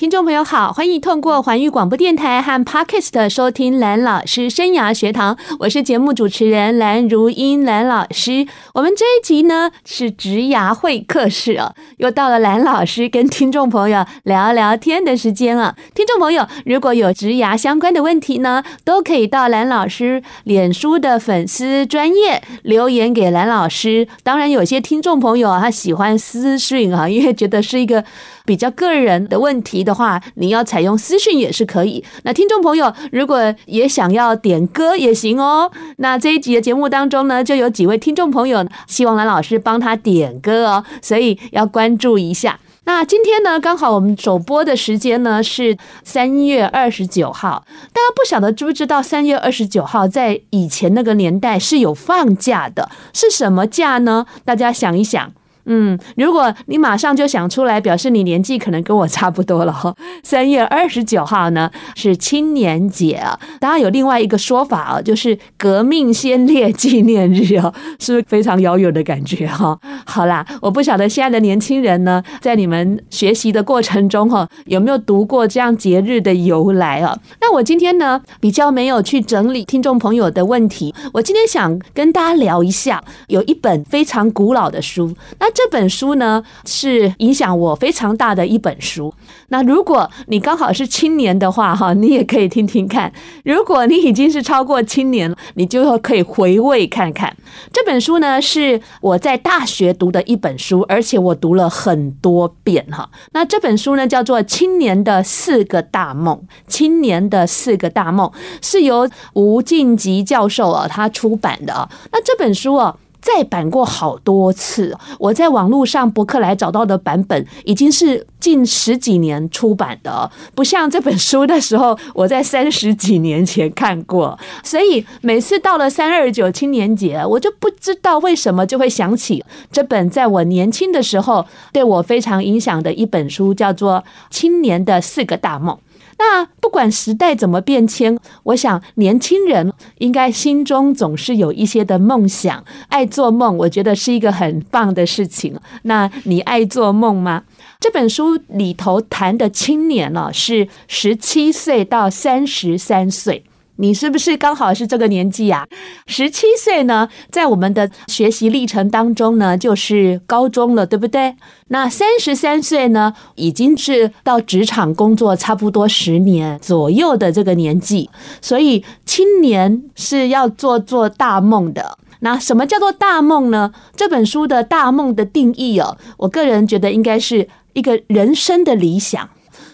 听众朋友好，欢迎通过环宇广播电台和 Podcast 收听蓝老师生涯学堂，我是节目主持人蓝如英蓝老师。我们这一集呢是职涯会客室哦，又到了蓝老师跟听众朋友聊聊天的时间了。听众朋友如果有职涯相关的问题呢，都可以到蓝老师脸书的粉丝专页留言给蓝老师。当然，有些听众朋友他喜欢私讯啊，因为觉得是一个。比较个人的问题的话，你要采用私讯也是可以。那听众朋友如果也想要点歌也行哦。那这一集的节目当中呢，就有几位听众朋友希望蓝老师帮他点歌哦，所以要关注一下。那今天呢，刚好我们首播的时间呢是三月二十九号。大家不晓得知不知道，三月二十九号在以前那个年代是有放假的，是什么假呢？大家想一想。嗯，如果你马上就想出来，表示你年纪可能跟我差不多了哈。三月二十九号呢是青年节啊，当然有另外一个说法啊，就是革命先烈纪念日啊，是不是非常遥远的感觉哈？好啦，我不晓得现在的年轻人呢，在你们学习的过程中哈，有没有读过这样节日的由来啊？那我今天呢比较没有去整理听众朋友的问题，我今天想跟大家聊一下，有一本非常古老的书，那。这本书呢，是影响我非常大的一本书。那如果你刚好是青年的话，哈，你也可以听听看。如果你已经是超过青年了，你就可以回味看看。这本书呢，是我在大学读的一本书，而且我读了很多遍，哈。那这本书呢，叫做《青年的四个大梦》。青年的四个大梦是由吴敬吉教授啊，他出版的啊。那这本书啊。再版过好多次，我在网络上博客来找到的版本已经是近十几年出版的，不像这本书的时候，我在三十几年前看过。所以每次到了三二九青年节，我就不知道为什么就会想起这本在我年轻的时候对我非常影响的一本书，叫做《青年的四个大梦》。那不管时代怎么变迁，我想年轻人应该心中总是有一些的梦想，爱做梦，我觉得是一个很棒的事情。那你爱做梦吗？这本书里头谈的青年呢，是十七岁到三十三岁。你是不是刚好是这个年纪呀？十七岁呢，在我们的学习历程当中呢，就是高中了，对不对？那三十三岁呢，已经是到职场工作差不多十年左右的这个年纪，所以青年是要做做大梦的。那什么叫做大梦呢？这本书的大梦的定义哦，我个人觉得应该是一个人生的理想。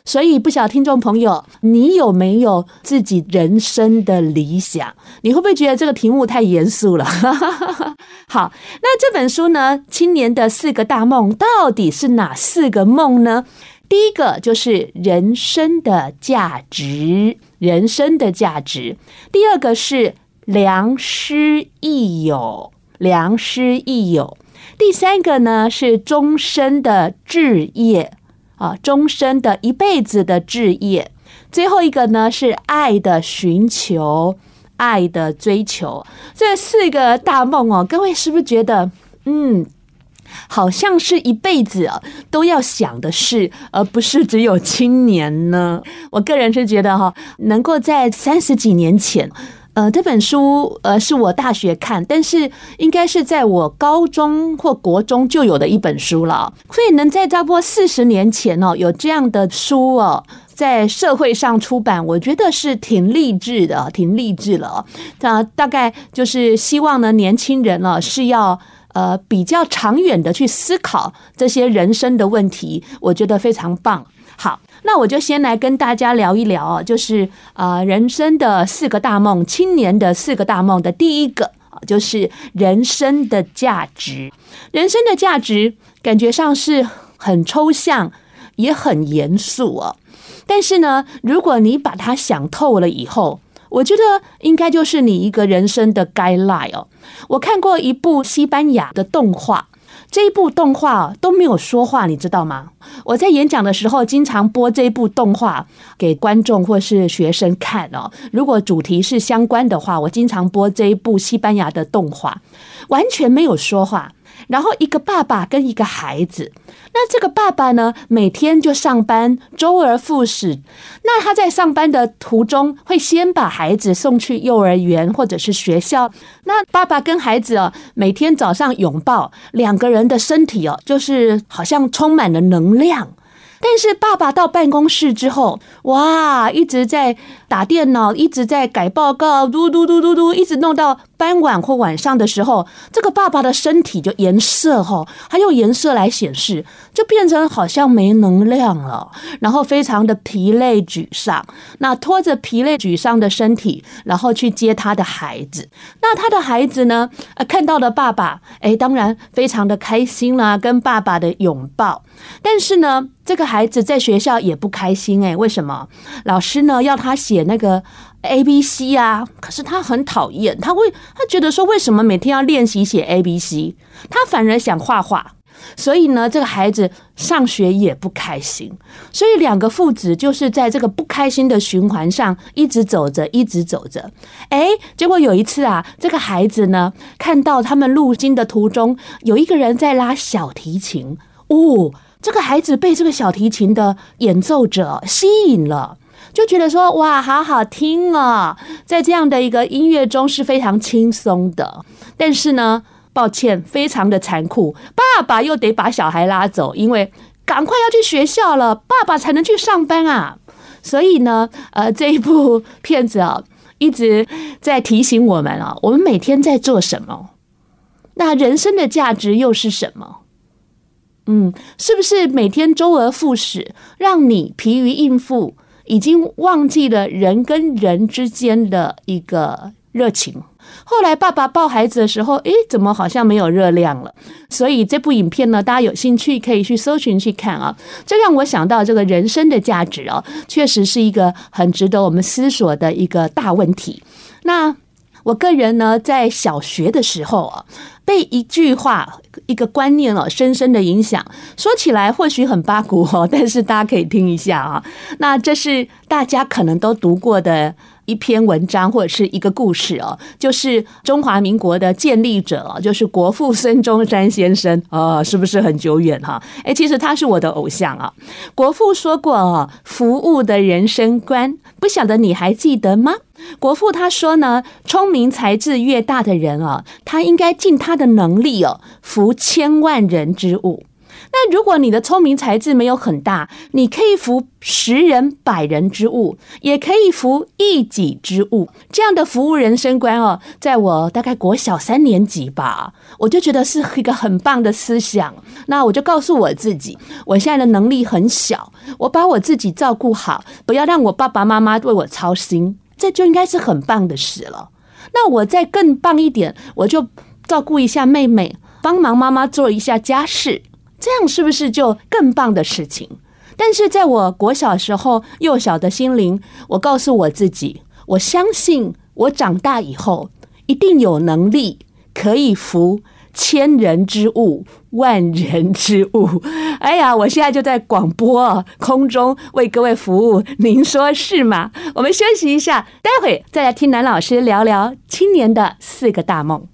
所以，不晓得听众朋友，你有没有自己人生的理想？你会不会觉得这个题目太严肃了？好，那这本书呢，《青年的四个大梦》到底是哪四个梦呢？第一个就是人生的价值，人生的价值；第二个是良师益友，良师益友；第三个呢是终身的志业。啊，终身的一辈子的志业，最后一个呢是爱的寻求，爱的追求，这四个大梦哦，各位是不是觉得，嗯，好像是一辈子都要想的事，而不是只有青年呢？我个人是觉得哈，能够在三十几年前。呃，这本书呃是我大学看，但是应该是在我高中或国中就有的一本书了。所以能在差不多四十年前哦，有这样的书哦，在社会上出版，我觉得是挺励志的，挺励志了。那大概就是希望呢，年轻人呢是要呃比较长远的去思考这些人生的问题，我觉得非常棒。好。那我就先来跟大家聊一聊哦，就是啊，人生的四个大梦，青年的四个大梦的第一个，就是人生的价值。人生的价值感觉上是很抽象，也很严肃哦。但是呢，如果你把它想透了以后，我觉得应该就是你一个人生的 guideline 哦。我看过一部西班牙的动画。这一部动画都没有说话，你知道吗？我在演讲的时候经常播这一部动画给观众或是学生看哦。如果主题是相关的话，我经常播这一部西班牙的动画，完全没有说话。然后一个爸爸跟一个孩子，那这个爸爸呢，每天就上班，周而复始。那他在上班的途中，会先把孩子送去幼儿园或者是学校。那爸爸跟孩子哦，每天早上拥抱，两个人的身体哦，就是好像充满了能量。但是爸爸到办公室之后，哇，一直在打电脑，一直在改报告，嘟嘟嘟嘟嘟，一直弄到傍晚或晚上的时候，这个爸爸的身体就颜色哈，还用颜色来显示，就变成好像没能量了，然后非常的疲累沮丧。那拖着疲累沮丧的身体，然后去接他的孩子。那他的孩子呢，呃，看到了爸爸，哎，当然非常的开心啦，跟爸爸的拥抱。但是呢，这个孩子在学校也不开心哎，为什么？老师呢要他写那个 A B C 啊，可是他很讨厌，他会他觉得说，为什么每天要练习写 A B C？他反而想画画，所以呢，这个孩子上学也不开心，所以两个父子就是在这个不开心的循环上一直走着，一直走着。哎，结果有一次啊，这个孩子呢看到他们路经的途中有一个人在拉小提琴，哦。这个孩子被这个小提琴的演奏者吸引了，就觉得说：“哇，好好听啊！”在这样的一个音乐中是非常轻松的。但是呢，抱歉，非常的残酷，爸爸又得把小孩拉走，因为赶快要去学校了，爸爸才能去上班啊。所以呢，呃，这一部片子啊，一直在提醒我们啊，我们每天在做什么？那人生的价值又是什么？嗯，是不是每天周而复始，让你疲于应付，已经忘记了人跟人之间的一个热情？后来爸爸抱孩子的时候，诶，怎么好像没有热量了？所以这部影片呢，大家有兴趣可以去搜寻去看啊。这让我想到这个人生的价值啊，确实是一个很值得我们思索的一个大问题。那我个人呢，在小学的时候啊。被一句话、一个观念哦，深深的影响。说起来或许很八股哦，但是大家可以听一下啊。那这是大家可能都读过的一篇文章或者是一个故事哦，就是中华民国的建立者哦，就是国父孙中山先生哦，是不是很久远哈？诶，其实他是我的偶像啊。国父说过哦，服务的人生观，不晓得你还记得吗？国父他说呢，聪明才智越大的人啊，他应该尽他的能力哦，服千万人之务。那如果你的聪明才智没有很大，你可以服十人、百人之物，也可以服一己之物。这样的服务人生观哦，在我大概国小三年级吧，我就觉得是一个很棒的思想。那我就告诉我自己，我现在的能力很小，我把我自己照顾好，不要让我爸爸妈妈为我操心。这就应该是很棒的事了。那我再更棒一点，我就照顾一下妹妹，帮忙妈妈做一下家事，这样是不是就更棒的事情？但是在我国小时候幼小的心灵，我告诉我自己，我相信我长大以后一定有能力可以服。千人之物，万人之物。哎呀，我现在就在广播空中为各位服务，您说是吗？我们休息一下，待会再来听南老师聊聊青年的四个大梦。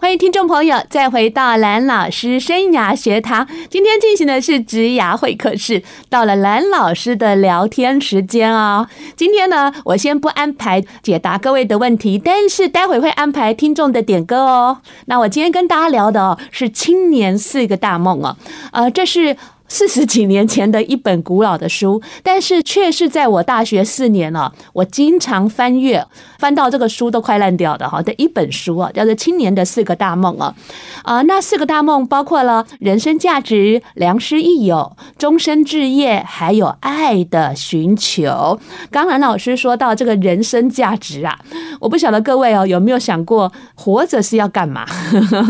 欢迎听众朋友再回到蓝老师生涯学堂。今天进行的是职涯会客室，到了蓝老师的聊天时间哦。今天呢，我先不安排解答各位的问题，但是待会会安排听众的点歌哦。那我今天跟大家聊的哦，是青年四个大梦哦。呃，这是。四十几年前的一本古老的书，但是却是在我大学四年了，我经常翻阅，翻到这个书都快烂掉的哈的一本书啊，叫做《青年的四个大梦》啊，啊，那四个大梦包括了人生价值、良师益友、终身志业，还有爱的寻求。刚兰老师说到这个人生价值啊，我不晓得各位哦有没有想过，活着是要干嘛？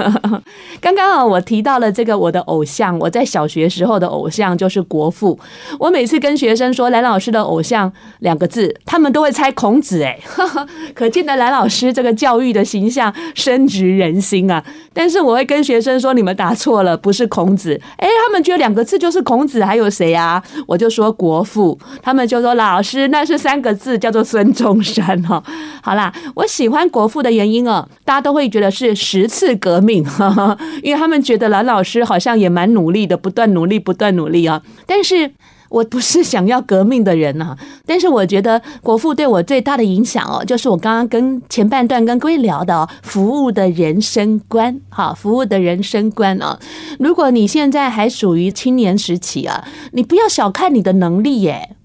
刚刚啊，我提到了这个我的偶像，我在小学时候的偶像就是国父。我每次跟学生说蓝老师的偶像两个字，他们都会猜孔子。哎，可见的蓝老师这个教育的形象深植人心啊。但是我会跟学生说，你们答错了，不是孔子。哎，他们觉得两个字就是孔子，还有谁啊？我就说国父，他们就说老师那是三个字，叫做孙中山哦。好啦，我喜欢国父的原因哦，大家都会觉得是十次革命，因为他们觉得蓝老师好像也蛮努力的，不断努力，不断努力啊。但是我不是想要革命的人呐，但是我觉得国父对我最大的影响哦，就是我刚刚跟前半段跟各位聊的服务的人生观，哈，服务的人生观啊。如果你现在还属于青年时期啊，你不要小看你的能力耶。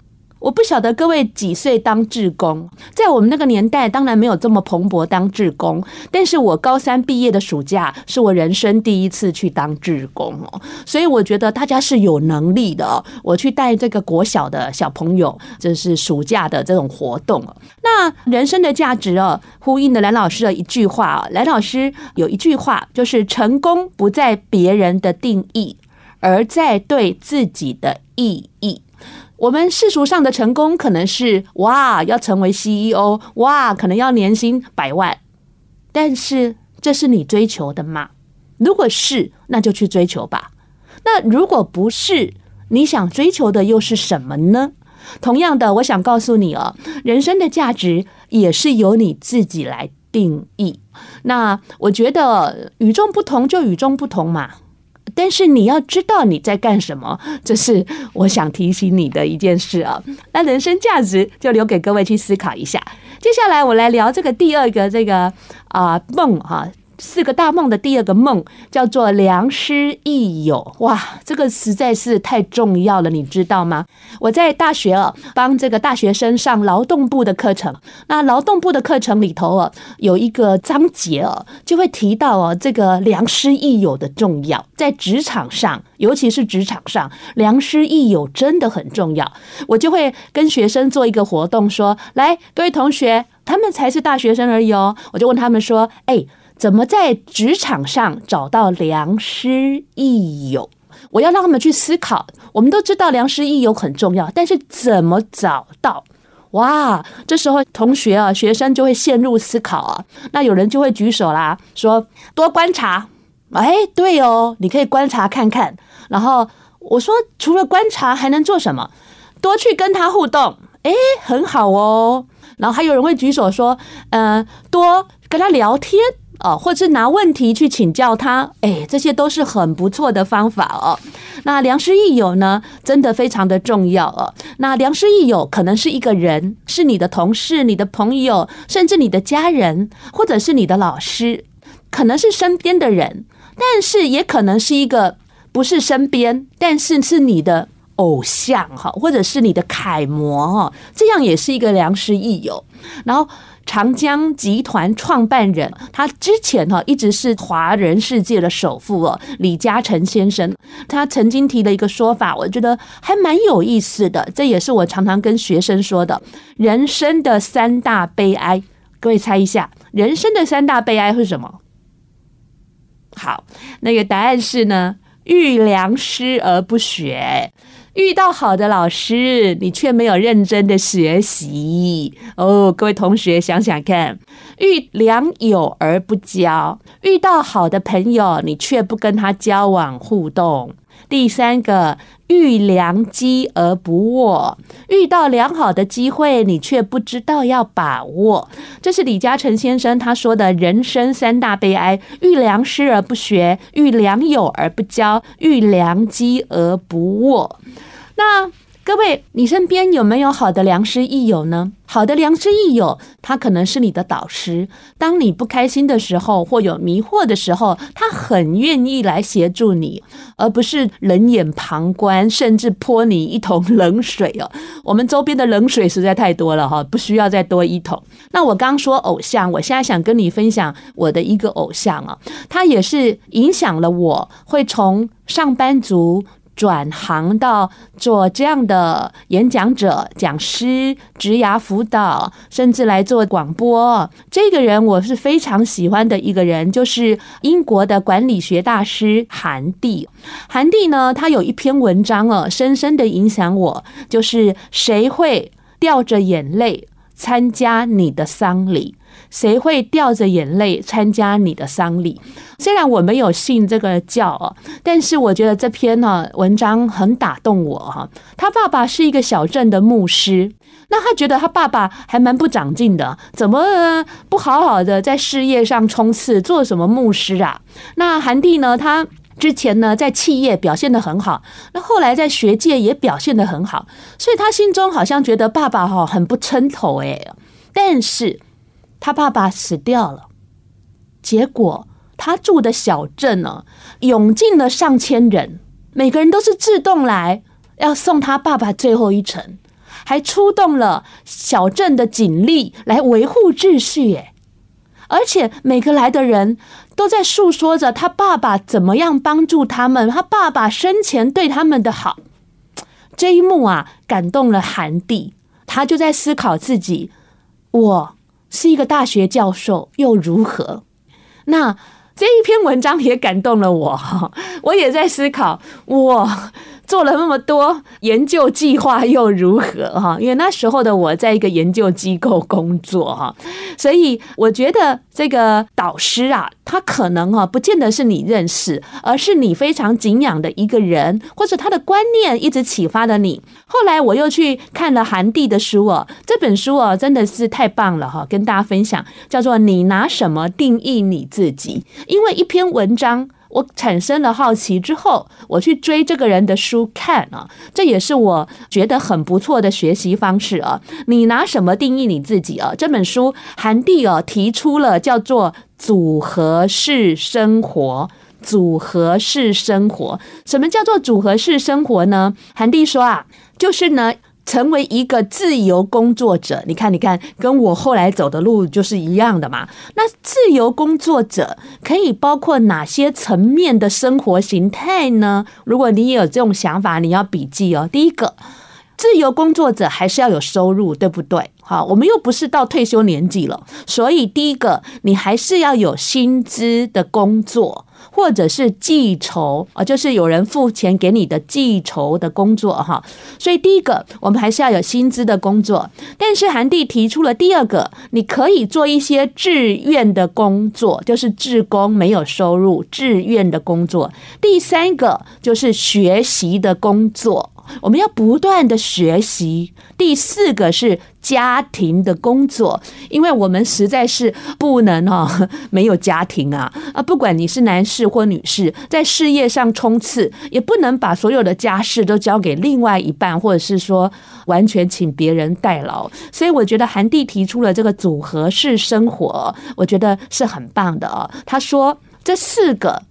我不晓得各位几岁当志工，在我们那个年代，当然没有这么蓬勃当志工。但是我高三毕业的暑假，是我人生第一次去当志工哦，所以我觉得大家是有能力的。我去带这个国小的小朋友，这是暑假的这种活动。那人生的价值哦，呼应了蓝老师的一句话啊，蓝老师有一句话，就是成功不在别人的定义，而在对自己的意义。我们世俗上的成功可能是哇，要成为 CEO，哇，可能要年薪百万，但是这是你追求的吗？如果是，那就去追求吧。那如果不是，你想追求的又是什么呢？同样的，我想告诉你哦，人生的价值也是由你自己来定义。那我觉得与众不同就与众不同嘛。但是你要知道你在干什么，这是我想提醒你的一件事啊。那人生价值就留给各位去思考一下。接下来我来聊这个第二个这个啊梦哈。四个大梦的第二个梦叫做良师益友，哇，这个实在是太重要了，你知道吗？我在大学啊，帮这个大学生上劳动部的课程，那劳动部的课程里头啊，有一个章节啊，就会提到哦，这个良师益友的重要，在职场上，尤其是职场上，良师益友真的很重要。我就会跟学生做一个活动，说，来，各位同学，他们才是大学生而已哦，我就问他们说，哎。怎么在职场上找到良师益友？我要让他们去思考。我们都知道良师益友很重要，但是怎么找到？哇，这时候同学啊，学生就会陷入思考啊。那有人就会举手啦，说多观察。哎，对哦，你可以观察看看。然后我说，除了观察还能做什么？多去跟他互动。哎，很好哦。然后还有人会举手说，嗯、多跟他聊天。哦，或者拿问题去请教他，哎，这些都是很不错的方法哦。那良师益友呢，真的非常的重要哦。那良师益友可能是一个人，是你的同事、你的朋友，甚至你的家人，或者是你的老师，可能是身边的人，但是也可能是一个不是身边，但是是你的偶像哈，或者是你的楷模哈，这样也是一个良师益友。然后。长江集团创办人，他之前哈一直是华人世界的首富哦，李嘉诚先生，他曾经提了一个说法，我觉得还蛮有意思的，这也是我常常跟学生说的，人生的三大悲哀，各位猜一下，人生的三大悲哀是什么？好，那个答案是呢，遇良师而不学。遇到好的老师，你却没有认真的学习哦。各位同学想想看，遇良友而不交，遇到好的朋友，你却不跟他交往互动。第三个，遇良机而不握，遇到良好的机会，你却不知道要把握。这是李嘉诚先生他说的人生三大悲哀：遇良师而不学，遇良友而不交，遇良机而不握。那各位，你身边有没有好的良师益友呢？好的良师益友，他可能是你的导师。当你不开心的时候，或有迷惑的时候，他很愿意来协助你，而不是冷眼旁观，甚至泼你一桶冷水哦。我们周边的冷水实在太多了哈，不需要再多一桶。那我刚说偶像，我现在想跟你分享我的一个偶像啊，他也是影响了我，会从上班族。转行到做这样的演讲者、讲师、职涯辅导，甚至来做广播。这个人我是非常喜欢的一个人，就是英国的管理学大师韩蒂。韩蒂呢，他有一篇文章哦，深深的影响我，就是谁会掉着眼泪参加你的丧礼？谁会掉着眼泪参加你的丧礼？虽然我没有信这个教哦，但是我觉得这篇呢文章很打动我哈。他爸爸是一个小镇的牧师，那他觉得他爸爸还蛮不长进的，怎么不好好的在事业上冲刺，做什么牧师啊？那韩蒂呢，他之前呢在企业表现得很好，那后来在学界也表现得很好，所以他心中好像觉得爸爸哈很不称头诶。但是。他爸爸死掉了，结果他住的小镇呢，涌进了上千人，每个人都是自动来要送他爸爸最后一程，还出动了小镇的警力来维护秩序。诶，而且每个来的人都在诉说着他爸爸怎么样帮助他们，他爸爸生前对他们的好。这一幕啊，感动了韩帝，他就在思考自己，我。是一个大学教授又如何？那这一篇文章也感动了我，我也在思考我。做了那么多研究计划又如何哈？因为那时候的我在一个研究机构工作哈，所以我觉得这个导师啊，他可能哈不见得是你认识，而是你非常敬仰的一个人，或者他的观念一直启发了你。后来我又去看了韩蒂的书哦，这本书哦真的是太棒了哈，跟大家分享，叫做《你拿什么定义你自己》，因为一篇文章。我产生了好奇之后，我去追这个人的书看啊，这也是我觉得很不错的学习方式啊。你拿什么定义你自己啊？这本书韩蒂哦提出了叫做组合式生活，组合式生活。什么叫做组合式生活呢？韩蒂说啊，就是呢。成为一个自由工作者，你看，你看，跟我后来走的路就是一样的嘛。那自由工作者可以包括哪些层面的生活形态呢？如果你也有这种想法，你要笔记哦。第一个，自由工作者还是要有收入，对不对？好，我们又不是到退休年纪了，所以第一个，你还是要有薪资的工作。或者是记仇啊，就是有人付钱给你的记仇的工作哈。所以第一个，我们还是要有薪资的工作。但是韩帝提出了第二个，你可以做一些志愿的工作，就是志工没有收入，志愿的工作。第三个就是学习的工作。我们要不断的学习。第四个是家庭的工作，因为我们实在是不能哈没有家庭啊啊！不管你是男士或女士，在事业上冲刺，也不能把所有的家事都交给另外一半，或者是说完全请别人代劳。所以我觉得韩帝提出了这个组合式生活，我觉得是很棒的哦。他说这四个。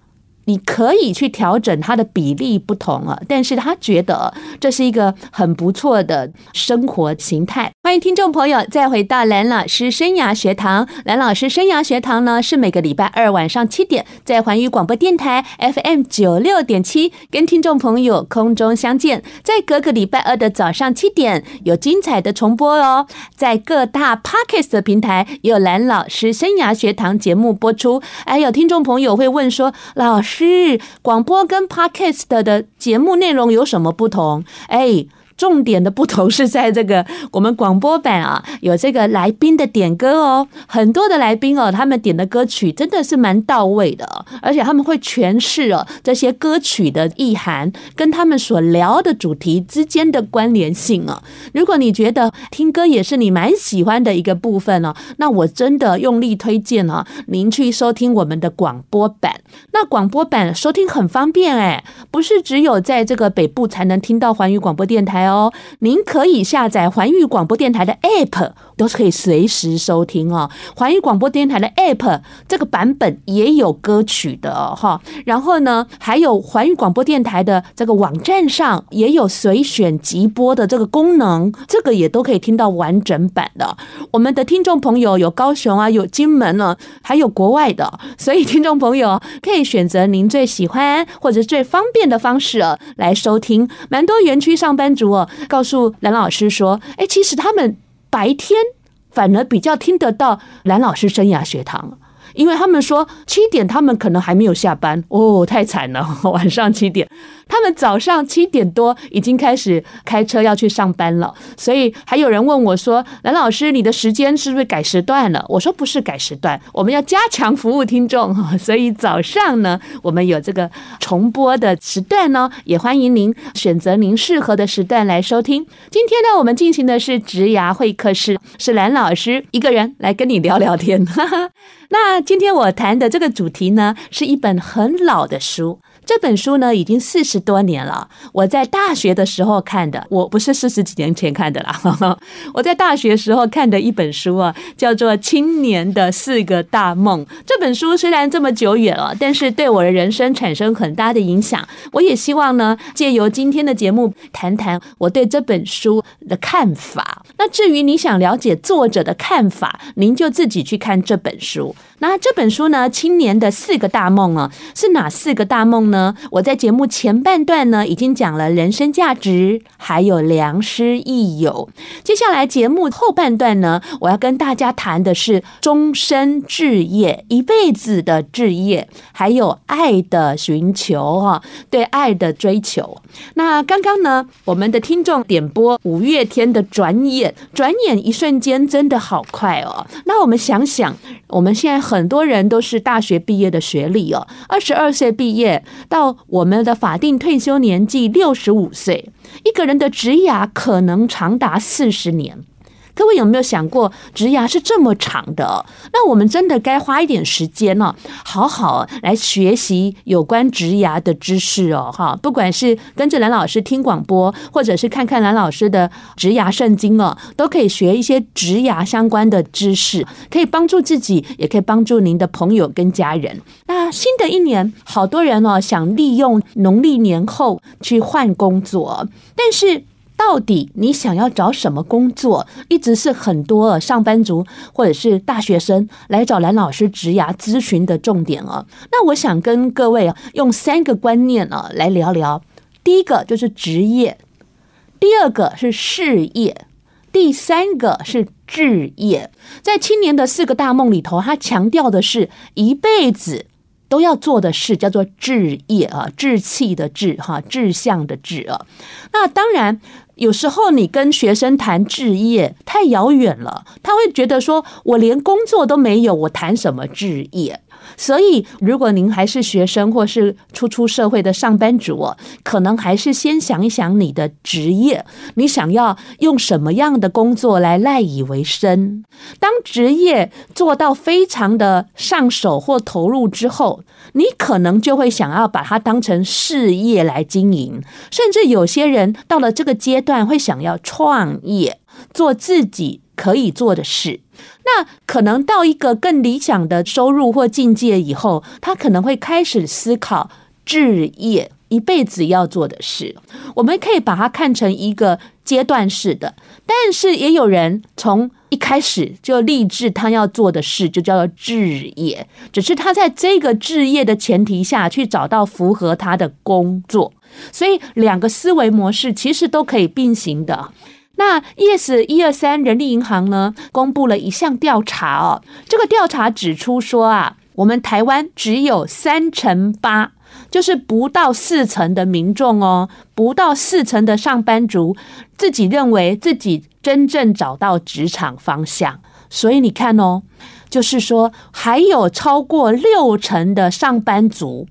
你可以去调整它的比例不同啊，但是他觉得这是一个很不错的生活形态。欢迎听众朋友再回到蓝老师生涯学堂。蓝老师生涯学堂呢，是每个礼拜二晚上七点在环宇广播电台 FM 九六点七跟听众朋友空中相见，在各个礼拜二的早上七点有精彩的重播哦，在各大 Podcast 的平台也有蓝老师生涯学堂节目播出。还有听众朋友会问说，老师。广播跟 Podcast 的节目内容有什么不同？哎。重点的不同是在这个我们广播版啊，有这个来宾的点歌哦，很多的来宾哦，他们点的歌曲真的是蛮到位的，而且他们会诠释哦这些歌曲的意涵跟他们所聊的主题之间的关联性啊。如果你觉得听歌也是你蛮喜欢的一个部分哦，那我真的用力推荐哦，您去收听我们的广播版。那广播版收听很方便哎，不是只有在这个北部才能听到环宇广播电台。哦，您可以下载环宇广播电台的 App，都是可以随时收听哦。环宇广播电台的 App 这个版本也有歌曲的哈，然后呢，还有环宇广播电台的这个网站上也有随选即播的这个功能，这个也都可以听到完整版的。我们的听众朋友有高雄啊，有金门呢，还有国外的，所以听众朋友可以选择您最喜欢或者最方便的方式来收听。蛮多园区上班族告诉蓝老师说：“哎，其实他们白天反而比较听得到蓝老师生涯学堂。”因为他们说七点他们可能还没有下班哦，太惨了，晚上七点，他们早上七点多已经开始开车要去上班了，所以还有人问我说：“蓝老师，你的时间是不是改时段了？”我说：“不是改时段，我们要加强服务听众，所以早上呢，我们有这个重播的时段呢，也欢迎您选择您适合的时段来收听。今天呢，我们进行的是职涯会客室，是蓝老师一个人来跟你聊聊天，哈哈。那今天我谈的这个主题呢，是一本很老的书。这本书呢，已经四十多年了。我在大学的时候看的，我不是四十几年前看的啦。我在大学时候看的一本书啊，叫做《青年的四个大梦》。这本书虽然这么久远了，但是对我的人生产生很大的影响。我也希望呢，借由今天的节目谈谈我对这本书的看法。那至于你想了解作者的看法，您就自己去看这本书。那这本书呢，《青年的四个大梦》啊，是哪四个大梦呢？我在节目前半段呢，已经讲了人生价值，还有良师益友。接下来节目后半段呢，我要跟大家谈的是终身志业，一辈子的志业，还有爱的寻求哈，对爱的追求。那刚刚呢，我们的听众点播五月天的《转眼》，转眼一瞬间，真的好快哦。那我们想想，我们现在。很多人都是大学毕业的学历哦，二十二岁毕业到我们的法定退休年纪六十五岁，一个人的职涯可能长达四十年。各位有没有想过，植牙是这么长的？那我们真的该花一点时间呢，好好来学习有关植牙的知识哦，哈！不管是跟着蓝老师听广播，或者是看看蓝老师的职牙圣经哦，都可以学一些植牙相关的知识，可以帮助自己，也可以帮助您的朋友跟家人。那新的一年，好多人哦想利用农历年后去换工作，但是。到底你想要找什么工作？一直是很多上班族或者是大学生来找蓝老师职涯咨询的重点哦。那我想跟各位用三个观念啊来聊聊。第一个就是职业，第二个是事业，第三个是志业。在青年的四个大梦里头，他强调的是一辈子都要做的事，叫做志业啊，志气的志哈，志向的志啊。那当然。有时候你跟学生谈置业太遥远了，他会觉得说：“我连工作都没有，我谈什么置业？”所以，如果您还是学生或是初出社会的上班族，可能还是先想一想你的职业，你想要用什么样的工作来赖以为生？当职业做到非常的上手或投入之后，你可能就会想要把它当成事业来经营，甚至有些人到了这个阶段会想要创业，做自己可以做的事。那可能到一个更理想的收入或境界以后，他可能会开始思考置业，一辈子要做的事。我们可以把它看成一个阶段式的，但是也有人从一开始就立志他要做的事就叫做置业，只是他在这个置业的前提下去找到符合他的工作，所以两个思维模式其实都可以并行的。那 Yes 一二三人力银行呢，公布了一项调查哦，这个调查指出说啊，我们台湾只有三成八，就是不到四成的民众哦，不到四成的上班族自己认为自己真正找到职场方向，所以你看哦，就是说还有超过六成的上班族，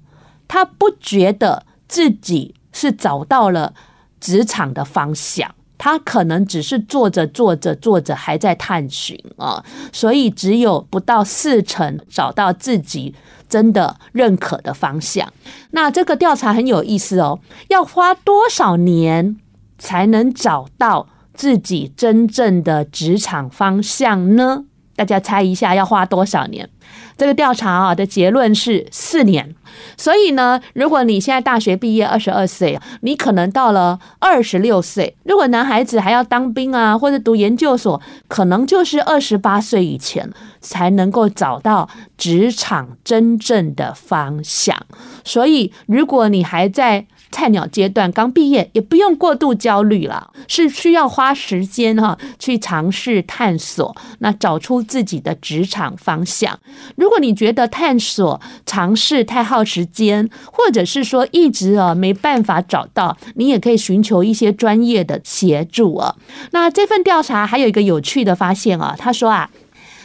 他不觉得自己是找到了职场的方向。他可能只是做着做着做着还在探寻啊，所以只有不到四成找到自己真的认可的方向。那这个调查很有意思哦，要花多少年才能找到自己真正的职场方向呢？大家猜一下，要花多少年？这个调查啊的结论是四年。所以呢，如果你现在大学毕业二十二岁，你可能到了二十六岁；如果男孩子还要当兵啊，或者读研究所，可能就是二十八岁以前才能够找到职场真正的方向。所以，如果你还在菜鸟阶段刚毕业，也不用过度焦虑了，是需要花时间哈去尝试探索，那找出自己的职场方向。如果你觉得探索尝试太耗时间，或者是说一直啊没办法找到，你也可以寻求一些专业的协助啊。那这份调查还有一个有趣的发现啊，他说啊，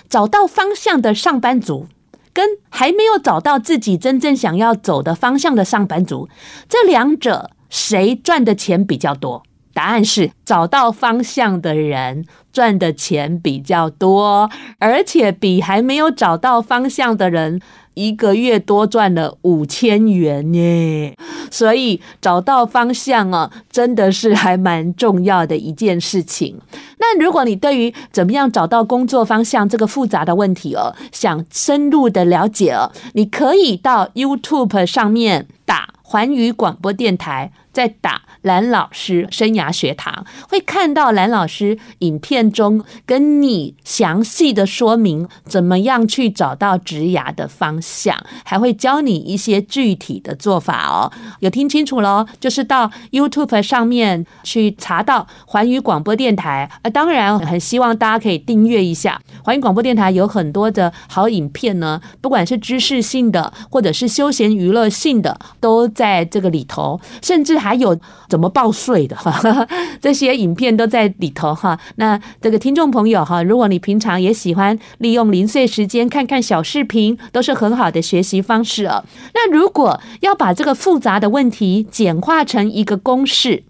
找到方向的上班族。跟还没有找到自己真正想要走的方向的上班族，这两者谁赚的钱比较多？答案是找到方向的人赚的钱比较多，而且比还没有找到方向的人一个月多赚了五千元耶。所以找到方向啊，真的是还蛮重要的一件事情。那如果你对于怎么样找到工作方向这个复杂的问题哦，想深入的了解哦，你可以到 YouTube 上面打环宇广播电台，在打。蓝老师生涯学堂会看到蓝老师影片中跟你详细的说明怎么样去找到职涯的方向，还会教你一些具体的做法哦。有听清楚喽？就是到 YouTube 上面去查到环宇广播电台。呃，当然很希望大家可以订阅一下环宇广播电台，有很多的好影片呢，不管是知识性的或者是休闲娱乐性的，都在这个里头，甚至还有。怎么报税的哈？这些影片都在里头哈。那这个听众朋友哈，如果你平常也喜欢利用零碎时间看看小视频，都是很好的学习方式哦。那如果要把这个复杂的问题简化成一个公式，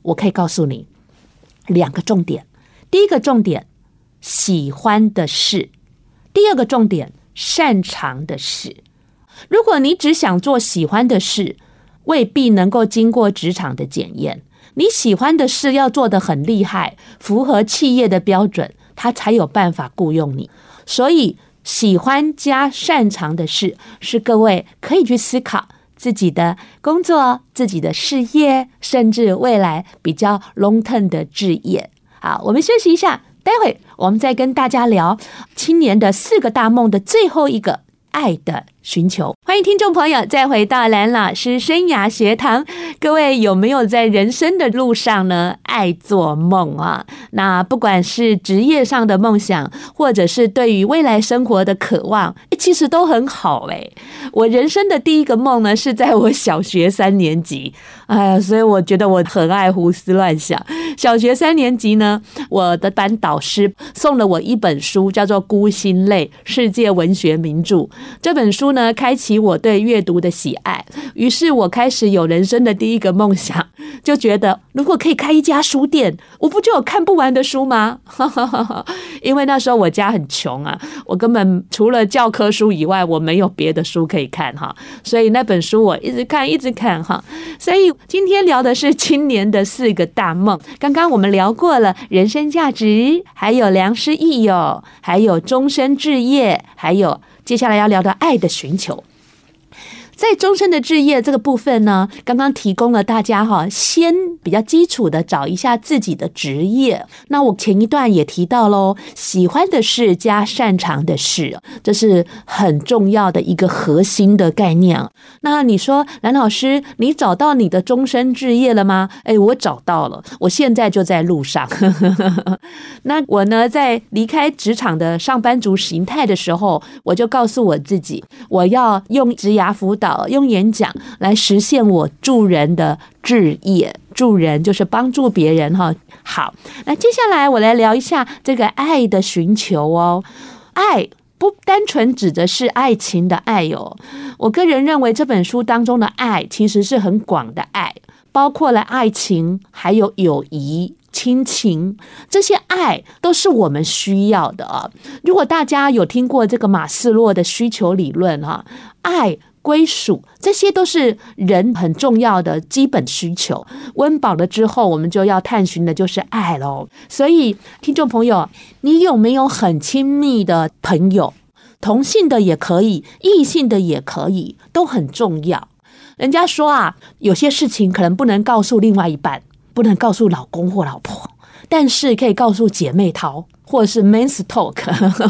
我可以告诉你两个重点：第一个重点，喜欢的事；第二个重点，擅长的事。如果你只想做喜欢的事，未必能够经过职场的检验。你喜欢的事要做得很厉害，符合企业的标准，他才有办法雇佣你。所以，喜欢加擅长的事，是各位可以去思考自己的工作、自己的事业，甚至未来比较 long term 的志业。好，我们休息一下，待会我们再跟大家聊青年的四个大梦的最后一个。爱的寻求，听众朋友再回到蓝老师生涯学堂。各位有没有在人生的路上呢？爱做梦啊？那不管是职业上的梦想，或者是对于未来生活的渴望，其实都很好诶。我人生的第一个梦呢，是在我小学三年级。哎呀，所以我觉得我很爱胡思乱想。小学三年级呢，我的班导师送了我一本书，叫做《孤星泪：世界文学名著》。这本书呢，开启我对阅读的喜爱。于是我开始有人生的第一个梦想，就觉得如果可以开一家书店，我不就有看不完的书吗？因为那时候我家很穷啊，我根本除了教科书以外，我没有别的书可以看哈。所以那本书我一直看，一直看哈。所以今天聊的是今年的四个大梦。刚刚我们聊过了人生价值，还有良师益友，还有终身置业，还有。接下来要聊的爱的寻求。在终身的置业这个部分呢，刚刚提供了大家哈，先比较基础的找一下自己的职业。那我前一段也提到喽，喜欢的事加擅长的事，这是很重要的一个核心的概念。那你说蓝老师，你找到你的终身置业了吗？哎，我找到了，我现在就在路上。那我呢，在离开职场的上班族形态的时候，我就告诉我自己，我要用职涯辅导。用演讲来实现我助人的志业，助人就是帮助别人哈。好，那接下来我来聊一下这个爱的寻求哦。爱不单纯指的是爱情的爱哟、哦，我个人认为这本书当中的爱其实是很广的爱，包括了爱情，还有友谊。亲情，这些爱都是我们需要的啊。如果大家有听过这个马斯洛的需求理论哈，爱归属，这些都是人很重要的基本需求。温饱了之后，我们就要探寻的就是爱喽。所以，听众朋友，你有没有很亲密的朋友？同性的也可以，异性的也可以，都很重要。人家说啊，有些事情可能不能告诉另外一半，不能告诉老公或老婆，但是可以告诉姐妹淘。或是 men's talk，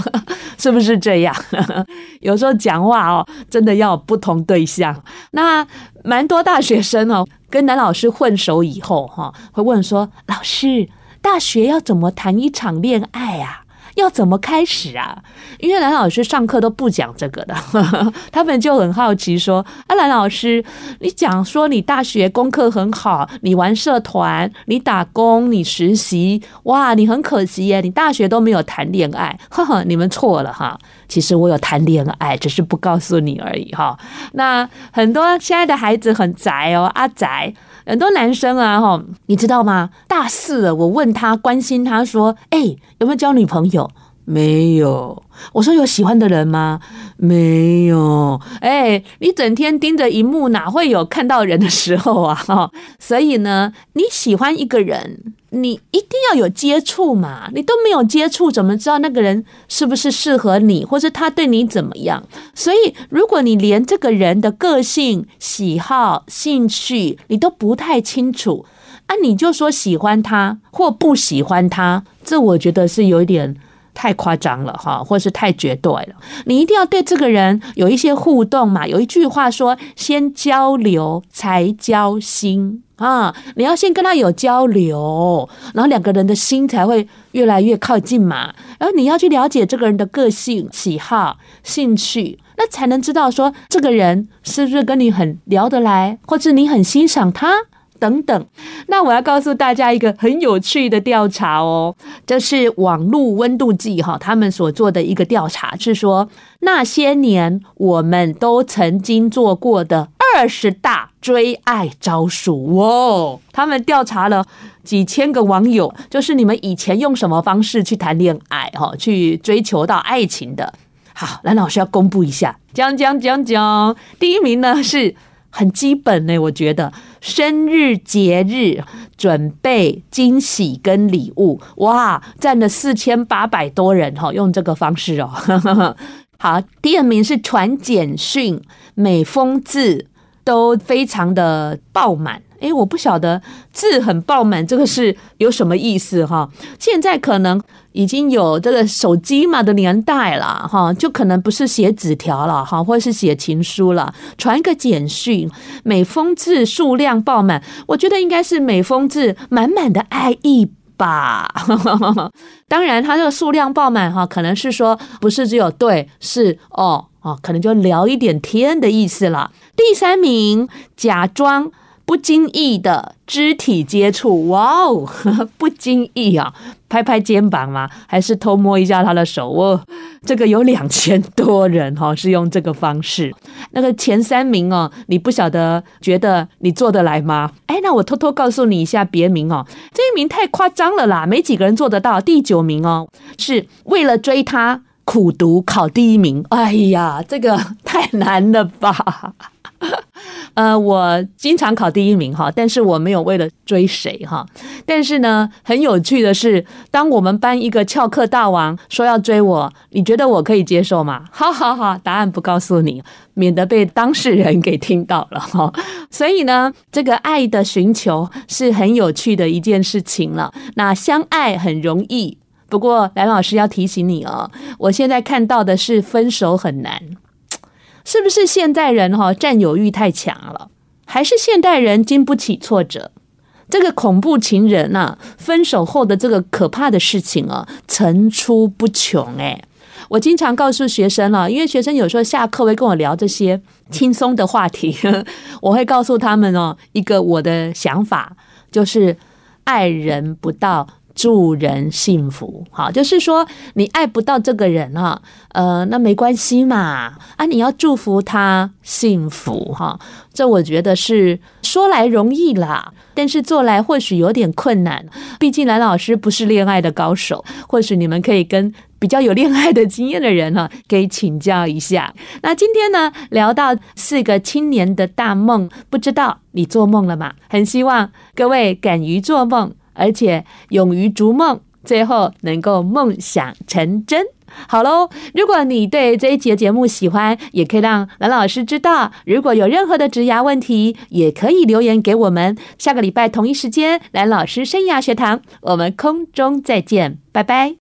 是不是这样？有时候讲话哦，真的要不同对象。那蛮多大学生哦，跟男老师混熟以后哈，会问说：“老师，大学要怎么谈一场恋爱啊？”要怎么开始啊？因为蓝老师上课都不讲这个的，他们就很好奇说：“啊，蓝老师，你讲说你大学功课很好，你玩社团，你打工，你实习，哇，你很可惜耶，你大学都没有谈恋爱。”呵呵，你们错了哈，其实我有谈恋爱，只是不告诉你而已哈。那很多现在的孩子很宅哦，阿宅，很多男生啊哈，你知道吗？大四了，我问他，关心他说：“哎，有没有交女朋友？”没有，我说有喜欢的人吗？没有，哎，你整天盯着荧幕，哪会有看到人的时候啊？哈，所以呢，你喜欢一个人，你一定要有接触嘛，你都没有接触，怎么知道那个人是不是适合你，或是他对你怎么样？所以，如果你连这个人的个性、喜好、兴趣你都不太清楚，啊，你就说喜欢他或不喜欢他，这我觉得是有一点。太夸张了哈，或是太绝对了。你一定要对这个人有一些互动嘛。有一句话说：“先交流才交心啊！”你要先跟他有交流，然后两个人的心才会越来越靠近嘛。然后你要去了解这个人的个性、喜好、兴趣，那才能知道说这个人是不是跟你很聊得来，或是你很欣赏他。等等，那我要告诉大家一个很有趣的调查哦，这是网络温度计哈，他们所做的一个调查，是说那些年我们都曾经做过的二十大追爱招数哦。他们调查了几千个网友，就是你们以前用什么方式去谈恋爱哈，去追求到爱情的。好，蓝老师要公布一下，讲讲讲讲，第一名呢是。很基本呢，我觉得生日节日准备惊喜跟礼物，哇，占了四千八百多人哈，用这个方式哦。好，第二名是传简讯，每封字都非常的爆满。诶，我不晓得字很爆满，这个是有什么意思哈？现在可能已经有这个手机嘛的年代了哈，就可能不是写纸条了哈，或者是写情书了，传一个简讯，每封字数量爆满，我觉得应该是每封字满满的爱意吧。当然，它这个数量爆满哈，可能是说不是只有对，是哦哦，可能就聊一点天的意思了。第三名，假装。不经意的肢体接触，哇哦，不经意啊，拍拍肩膀吗？还是偷摸一下他的手？哦，这个有两千多人哈，是用这个方式。那个前三名哦，你不晓得觉得你做得来吗？哎，那我偷偷告诉你一下别名哦，这一名太夸张了啦，没几个人做得到。第九名哦，是为了追他苦读考第一名。哎呀，这个太难了吧。呃，我经常考第一名哈，但是我没有为了追谁哈。但是呢，很有趣的是，当我们班一个翘课大王说要追我，你觉得我可以接受吗？好好好，答案不告诉你，免得被当事人给听到了哈。所以呢，这个爱的寻求是很有趣的一件事情了。那相爱很容易，不过蓝老师要提醒你哦，我现在看到的是分手很难。是不是现代人哈占有欲太强了，还是现代人经不起挫折？这个恐怖情人呐，分手后的这个可怕的事情啊，层出不穷诶。我经常告诉学生啊，因为学生有时候下课会跟我聊这些轻松的话题，我会告诉他们哦，一个我的想法就是爱人不到。助人幸福，好，就是说你爱不到这个人哈，呃，那没关系嘛，啊，你要祝福他幸福哈，这我觉得是说来容易啦，但是做来或许有点困难。毕竟蓝老师不是恋爱的高手，或许你们可以跟比较有恋爱的经验的人哈，可以请教一下。那今天呢，聊到四个青年的大梦，不知道你做梦了吗？很希望各位敢于做梦，而且勇于逐梦，最后能够梦想成真。好喽，如果你对这一集的节目喜欢，也可以让蓝老师知道。如果有任何的职涯问题，也可以留言给我们。下个礼拜同一时间，蓝老师生涯学堂，我们空中再见，拜拜。